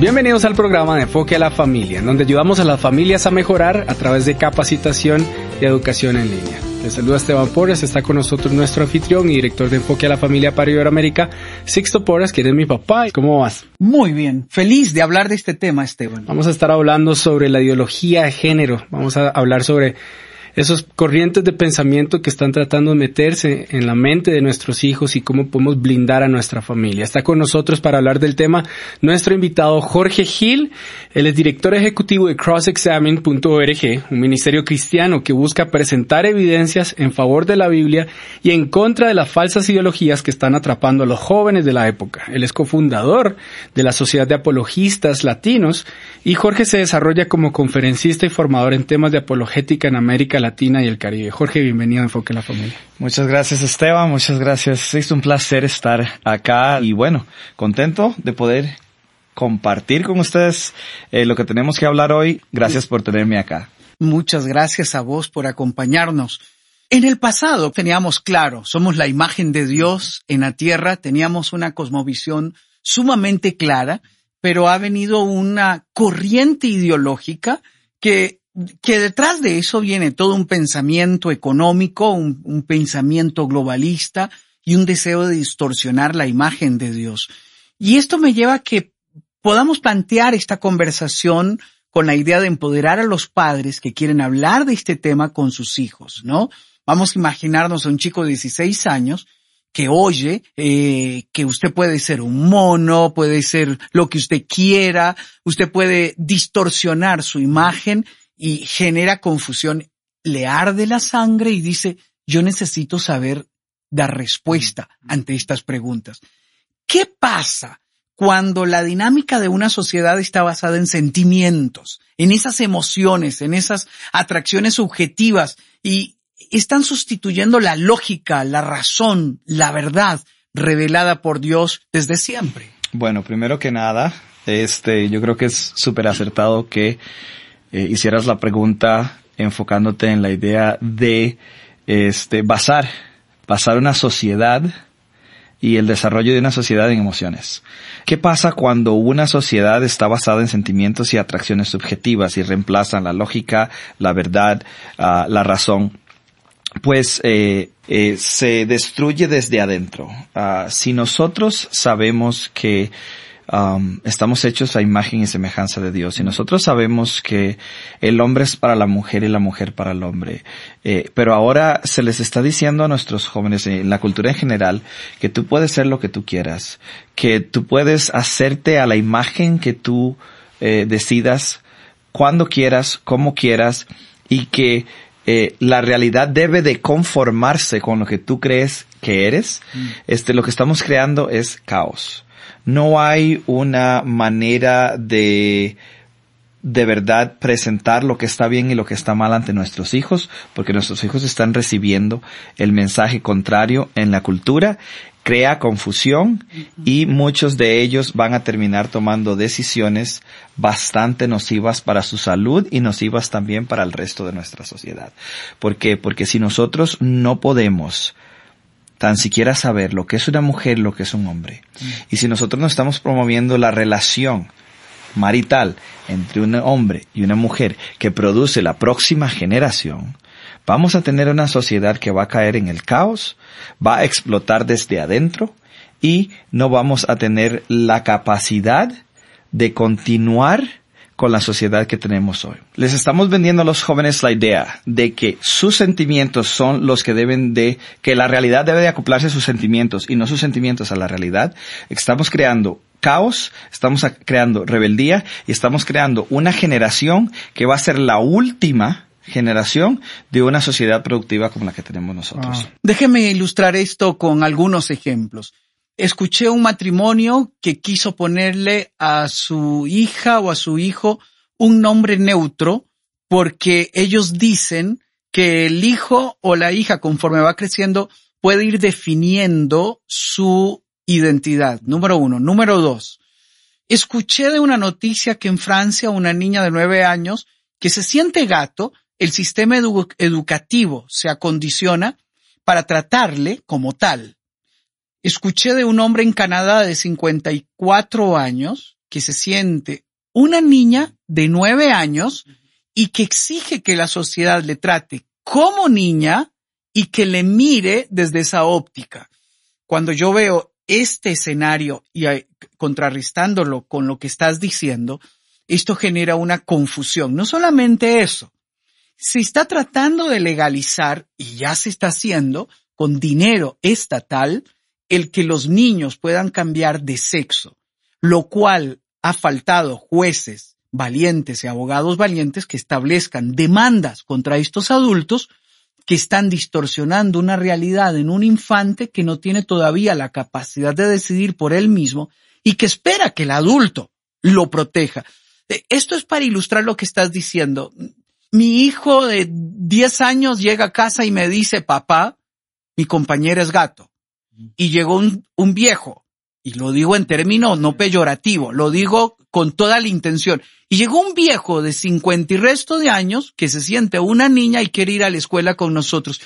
Bienvenidos al programa de Enfoque a la Familia, en donde ayudamos a las familias a mejorar a través de capacitación y educación en línea. Les saluda Esteban Porras, está con nosotros nuestro anfitrión y director de Enfoque a la Familia para Iberoamérica, Sixto Porras, quien es mi papá. ¿Cómo vas? Muy bien, feliz de hablar de este tema, Esteban. Vamos a estar hablando sobre la ideología de género, vamos a hablar sobre esos corrientes de pensamiento que están tratando de meterse en la mente de nuestros hijos y cómo podemos blindar a nuestra familia. Está con nosotros para hablar del tema nuestro invitado Jorge Gil. Él es director ejecutivo de crossexamine.org, un ministerio cristiano que busca presentar evidencias en favor de la Biblia y en contra de las falsas ideologías que están atrapando a los jóvenes de la época. Él es cofundador de la Sociedad de Apologistas Latinos y Jorge se desarrolla como conferencista y formador en temas de apologética en América Latina y el Caribe. Jorge, bienvenido a Enfoque la Familia. Muchas gracias Esteban, muchas gracias. Es un placer estar acá y bueno, contento de poder compartir con ustedes eh, lo que tenemos que hablar hoy. Gracias por tenerme acá. Muchas gracias a vos por acompañarnos. En el pasado teníamos claro, somos la imagen de Dios en la tierra, teníamos una cosmovisión sumamente clara, pero ha venido una corriente ideológica que que detrás de eso viene todo un pensamiento económico, un, pensamiento globalista y un deseo de distorsionar la imagen de Dios. Y esto me lleva a que podamos plantear esta conversación con la idea de empoderar a los padres que quieren hablar de este tema con sus hijos, ¿no? Vamos a imaginarnos a un chico de 16 años que oye eh, que usted puede ser un mono, puede ser lo que usted quiera, usted puede distorsionar su imagen y genera confusión, le arde la sangre y dice, yo necesito saber dar respuesta ante estas preguntas. ¿Qué pasa cuando la dinámica de una sociedad está basada en sentimientos, en esas emociones, en esas atracciones subjetivas y están sustituyendo la lógica, la razón, la verdad revelada por Dios desde siempre? Bueno, primero que nada, este, yo creo que es súper acertado que eh, hicieras la pregunta enfocándote en la idea de este, basar, basar una sociedad y el desarrollo de una sociedad en emociones. ¿Qué pasa cuando una sociedad está basada en sentimientos y atracciones subjetivas y reemplazan la lógica, la verdad, uh, la razón? Pues eh, eh, se destruye desde adentro. Uh, si nosotros sabemos que Um, estamos hechos a imagen y semejanza de Dios y nosotros sabemos que el hombre es para la mujer y la mujer para el hombre. Eh, pero ahora se les está diciendo a nuestros jóvenes en la cultura en general que tú puedes ser lo que tú quieras, que tú puedes hacerte a la imagen que tú eh, decidas cuando quieras, como quieras y que eh, la realidad debe de conformarse con lo que tú crees que eres. Mm. Este, lo que estamos creando es caos no hay una manera de de verdad presentar lo que está bien y lo que está mal ante nuestros hijos, porque nuestros hijos están recibiendo el mensaje contrario en la cultura, crea confusión y muchos de ellos van a terminar tomando decisiones bastante nocivas para su salud y nocivas también para el resto de nuestra sociedad. ¿Por qué? Porque si nosotros no podemos tan siquiera saber lo que es una mujer, lo que es un hombre. Y si nosotros no estamos promoviendo la relación marital entre un hombre y una mujer que produce la próxima generación, vamos a tener una sociedad que va a caer en el caos, va a explotar desde adentro y no vamos a tener la capacidad de continuar con la sociedad que tenemos hoy. Les estamos vendiendo a los jóvenes la idea de que sus sentimientos son los que deben de, que la realidad debe de acoplarse a sus sentimientos y no sus sentimientos a la realidad. Estamos creando caos, estamos creando rebeldía y estamos creando una generación que va a ser la última generación de una sociedad productiva como la que tenemos nosotros. Ah. Déjeme ilustrar esto con algunos ejemplos escuché un matrimonio que quiso ponerle a su hija o a su hijo un nombre neutro porque ellos dicen que el hijo o la hija conforme va creciendo puede ir definiendo su identidad. Número uno. Número dos. Escuché de una noticia que en Francia una niña de nueve años que se siente gato, el sistema edu educativo se acondiciona para tratarle como tal. Escuché de un hombre en Canadá de 54 años que se siente una niña de nueve años y que exige que la sociedad le trate como niña y que le mire desde esa óptica. Cuando yo veo este escenario y contrarrestándolo con lo que estás diciendo, esto genera una confusión. No solamente eso, se está tratando de legalizar, y ya se está haciendo, con dinero estatal, el que los niños puedan cambiar de sexo, lo cual ha faltado jueces valientes y abogados valientes que establezcan demandas contra estos adultos que están distorsionando una realidad en un infante que no tiene todavía la capacidad de decidir por él mismo y que espera que el adulto lo proteja. Eh, esto es para ilustrar lo que estás diciendo. Mi hijo de 10 años llega a casa y me dice, papá, mi compañero es gato. Y llegó un, un viejo, y lo digo en término no peyorativo, lo digo con toda la intención. Y llegó un viejo de 50 y resto de años que se siente una niña y quiere ir a la escuela con nosotros.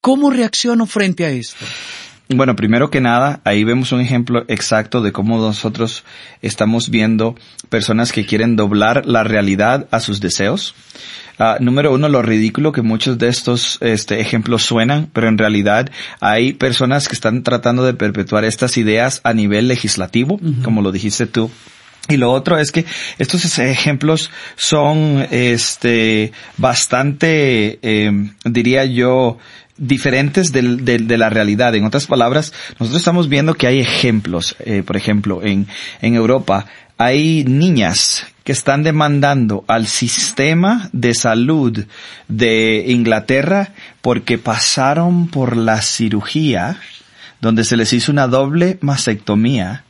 ¿Cómo reacciono frente a esto? Bueno, primero que nada, ahí vemos un ejemplo exacto de cómo nosotros estamos viendo personas que quieren doblar la realidad a sus deseos. Uh, número uno, lo ridículo que muchos de estos este, ejemplos suenan, pero en realidad hay personas que están tratando de perpetuar estas ideas a nivel legislativo, como lo dijiste tú. Y lo otro es que estos ejemplos son, este, bastante, eh, diría yo, diferentes de, de, la realidad. En otras palabras, nosotros estamos viendo que hay ejemplos, eh, por ejemplo, en, en Europa hay niñas que están demandando al sistema de salud de Inglaterra porque pasaron por la cirugía donde se les hizo una doble mastectomía,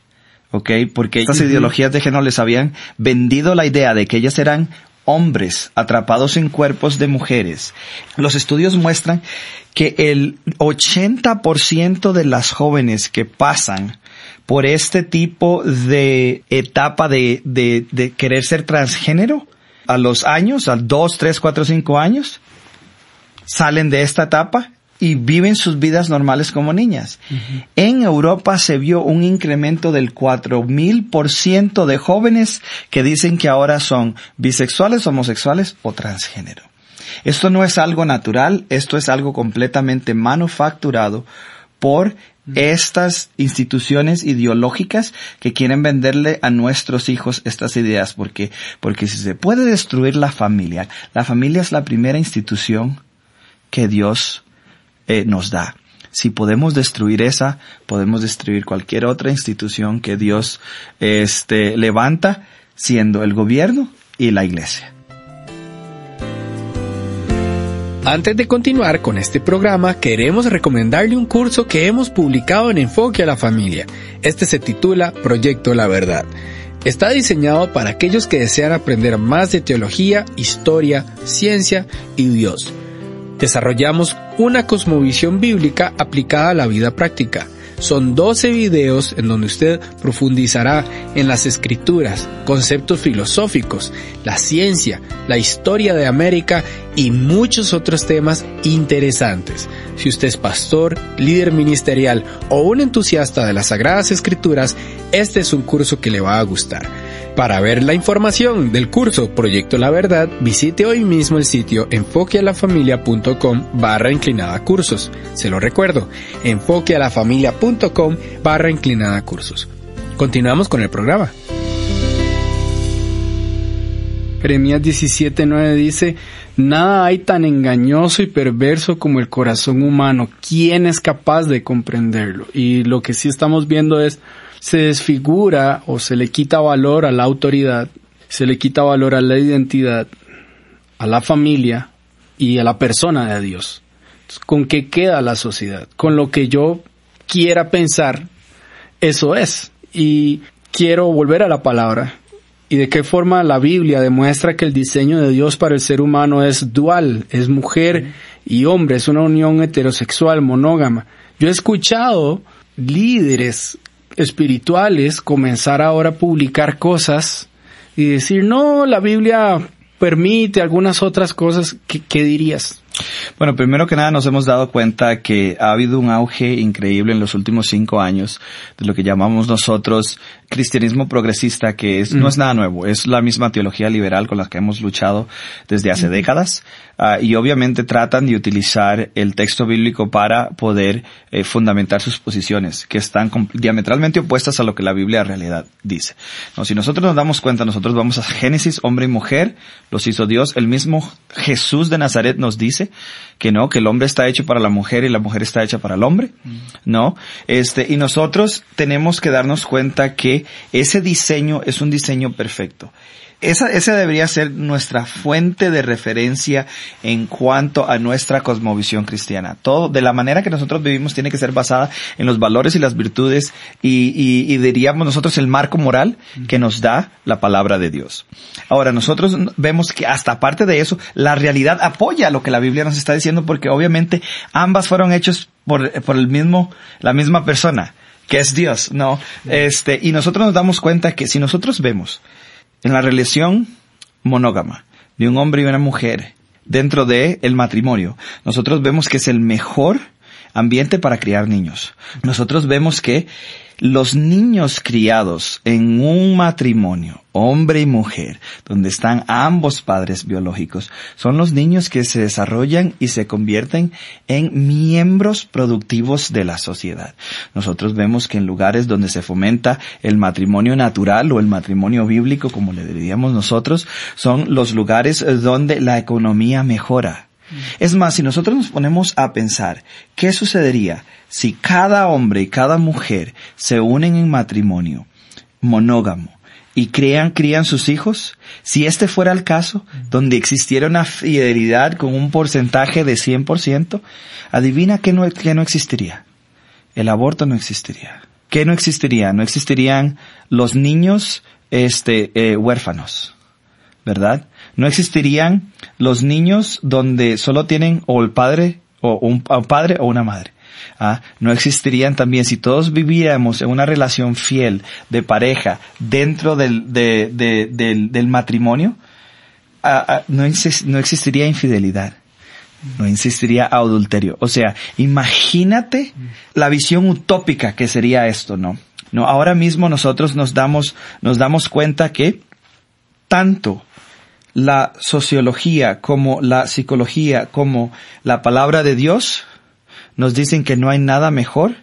¿ok? Porque estas ideologías de género les habían vendido la idea de que ellas eran hombres atrapados en cuerpos de mujeres. Los estudios muestran que el 80% de las jóvenes que pasan por este tipo de etapa de, de, de querer ser transgénero a los años, a dos, tres, cuatro, cinco años, salen de esta etapa y viven sus vidas normales como niñas. En Europa se vio un incremento del cuatro mil por ciento de jóvenes que dicen que ahora son bisexuales, homosexuales o transgénero. Esto no es algo natural, esto es algo completamente manufacturado por estas instituciones ideológicas que quieren venderle a nuestros hijos estas ideas, porque, porque si se puede destruir la familia, la familia es la primera institución que Dios eh, nos da. Si podemos destruir esa, podemos destruir cualquier otra institución que Dios este, levanta, siendo el gobierno y la iglesia. Antes de continuar con este programa, queremos recomendarle un curso que hemos publicado en Enfoque a la Familia. Este se titula Proyecto La Verdad. Está diseñado para aquellos que desean aprender más de teología, historia, ciencia y Dios. Desarrollamos una cosmovisión bíblica aplicada a la vida práctica son 12 videos en donde usted profundizará en las escrituras, conceptos filosóficos, la ciencia, la historia de América y muchos otros temas interesantes. Si usted es pastor, líder ministerial o un entusiasta de las Sagradas Escrituras, este es un curso que le va a gustar. Para ver la información del curso Proyecto La Verdad, visite hoy mismo el sitio enfoquealafamilia.com barra inclinada cursos. Se lo recuerdo, enfoquealafamilia.com barra inclinada cursos. Continuamos con el programa. Jeremías 17:9 dice, Nada hay tan engañoso y perverso como el corazón humano. ¿Quién es capaz de comprenderlo? Y lo que sí estamos viendo es se desfigura o se le quita valor a la autoridad, se le quita valor a la identidad, a la familia y a la persona de Dios. ¿Con qué queda la sociedad? Con lo que yo quiera pensar, eso es. Y quiero volver a la palabra. Y de qué forma la Biblia demuestra que el diseño de Dios para el ser humano es dual, es mujer y hombre, es una unión heterosexual, monógama. Yo he escuchado líderes espirituales comenzar ahora a publicar cosas y decir, no, la Biblia permite algunas otras cosas, ¿qué, dirías? Bueno, primero que nada nos hemos dado cuenta que ha habido un auge increíble en los últimos cinco años de lo que llamamos nosotros cristianismo progresista, que es, no es nada nuevo, es la misma teología liberal con la que hemos luchado desde hace décadas. Ah, y obviamente tratan de utilizar el texto bíblico para poder eh, fundamentar sus posiciones, que están diametralmente opuestas a lo que la Biblia en realidad dice. No, si nosotros nos damos cuenta, nosotros vamos a Génesis, hombre y mujer, los hizo Dios, el mismo Jesús de Nazaret nos dice que no, que el hombre está hecho para la mujer y la mujer está hecha para el hombre, ¿no? Este, y nosotros tenemos que darnos cuenta que ese diseño es un diseño perfecto esa, esa debería ser nuestra fuente de referencia en cuanto a nuestra cosmovisión cristiana. Todo, de la manera que nosotros vivimos tiene que ser basada en los valores y las virtudes y, y, diríamos nosotros el marco moral que nos da la palabra de Dios. Ahora, nosotros vemos que hasta aparte de eso, la realidad apoya lo que la Biblia nos está diciendo porque obviamente ambas fueron hechos por, por el mismo, la misma persona que es Dios, ¿no? Este, y nosotros nos damos cuenta que si nosotros vemos en la relación monógama de un hombre y una mujer dentro de el matrimonio, nosotros vemos que es el mejor ambiente para criar niños. Nosotros vemos que los niños criados en un matrimonio, hombre y mujer, donde están ambos padres biológicos, son los niños que se desarrollan y se convierten en miembros productivos de la sociedad. Nosotros vemos que en lugares donde se fomenta el matrimonio natural o el matrimonio bíblico, como le diríamos nosotros, son los lugares donde la economía mejora es más, si nosotros nos ponemos a pensar, ¿qué sucedería si cada hombre y cada mujer se unen en matrimonio monógamo y crean, crían sus hijos? Si este fuera el caso, donde existiera una fidelidad con un porcentaje de 100%, adivina qué no, no existiría. El aborto no existiría. ¿Qué no existiría? No existirían los niños este, eh, huérfanos, ¿verdad? No existirían los niños donde solo tienen o el padre o un, padre o una madre. ¿Ah? No existirían también si todos viviéramos en una relación fiel de pareja dentro del, del, matrimonio, ah, ah, no, no existiría infidelidad no existiría adulterio. O sea, imagínate la visión utópica que sería esto, ¿no? No, ahora mismo nosotros nos damos, nos damos cuenta que tanto la sociología, como la psicología, como la palabra de Dios, nos dicen que no hay nada mejor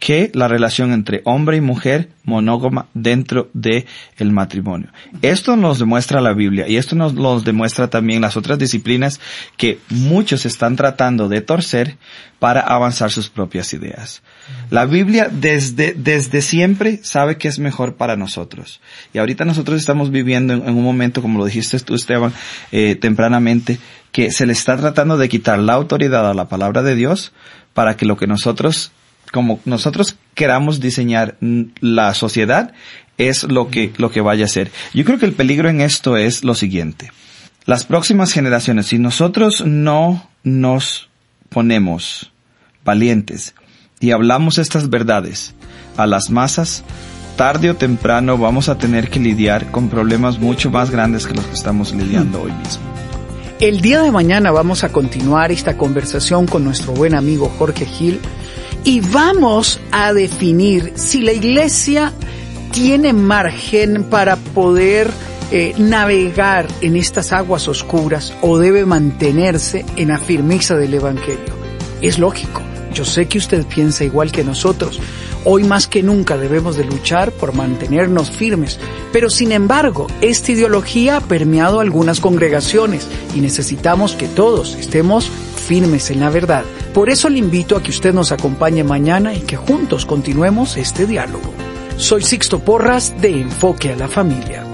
que la relación entre hombre y mujer monógama dentro de el matrimonio. Esto nos demuestra la Biblia y esto nos, nos demuestra también las otras disciplinas que muchos están tratando de torcer para avanzar sus propias ideas. La Biblia desde, desde siempre sabe que es mejor para nosotros. Y ahorita nosotros estamos viviendo en, un momento, como lo dijiste tú, Esteban, eh, tempranamente, que se le está tratando de quitar la autoridad a la palabra de Dios para que lo que nosotros como nosotros queramos diseñar la sociedad, es lo que, lo que vaya a ser. Yo creo que el peligro en esto es lo siguiente. Las próximas generaciones, si nosotros no nos ponemos valientes y hablamos estas verdades a las masas, tarde o temprano vamos a tener que lidiar con problemas mucho más grandes que los que estamos lidiando hoy mismo. El día de mañana vamos a continuar esta conversación con nuestro buen amigo Jorge Gil y vamos a definir si la iglesia tiene margen para poder eh, navegar en estas aguas oscuras o debe mantenerse en la firmeza del Evangelio. Es lógico, yo sé que usted piensa igual que nosotros. Hoy más que nunca debemos de luchar por mantenernos firmes, pero sin embargo, esta ideología ha permeado algunas congregaciones y necesitamos que todos estemos firmes en la verdad. Por eso le invito a que usted nos acompañe mañana y que juntos continuemos este diálogo. Soy Sixto Porras de Enfoque a la Familia.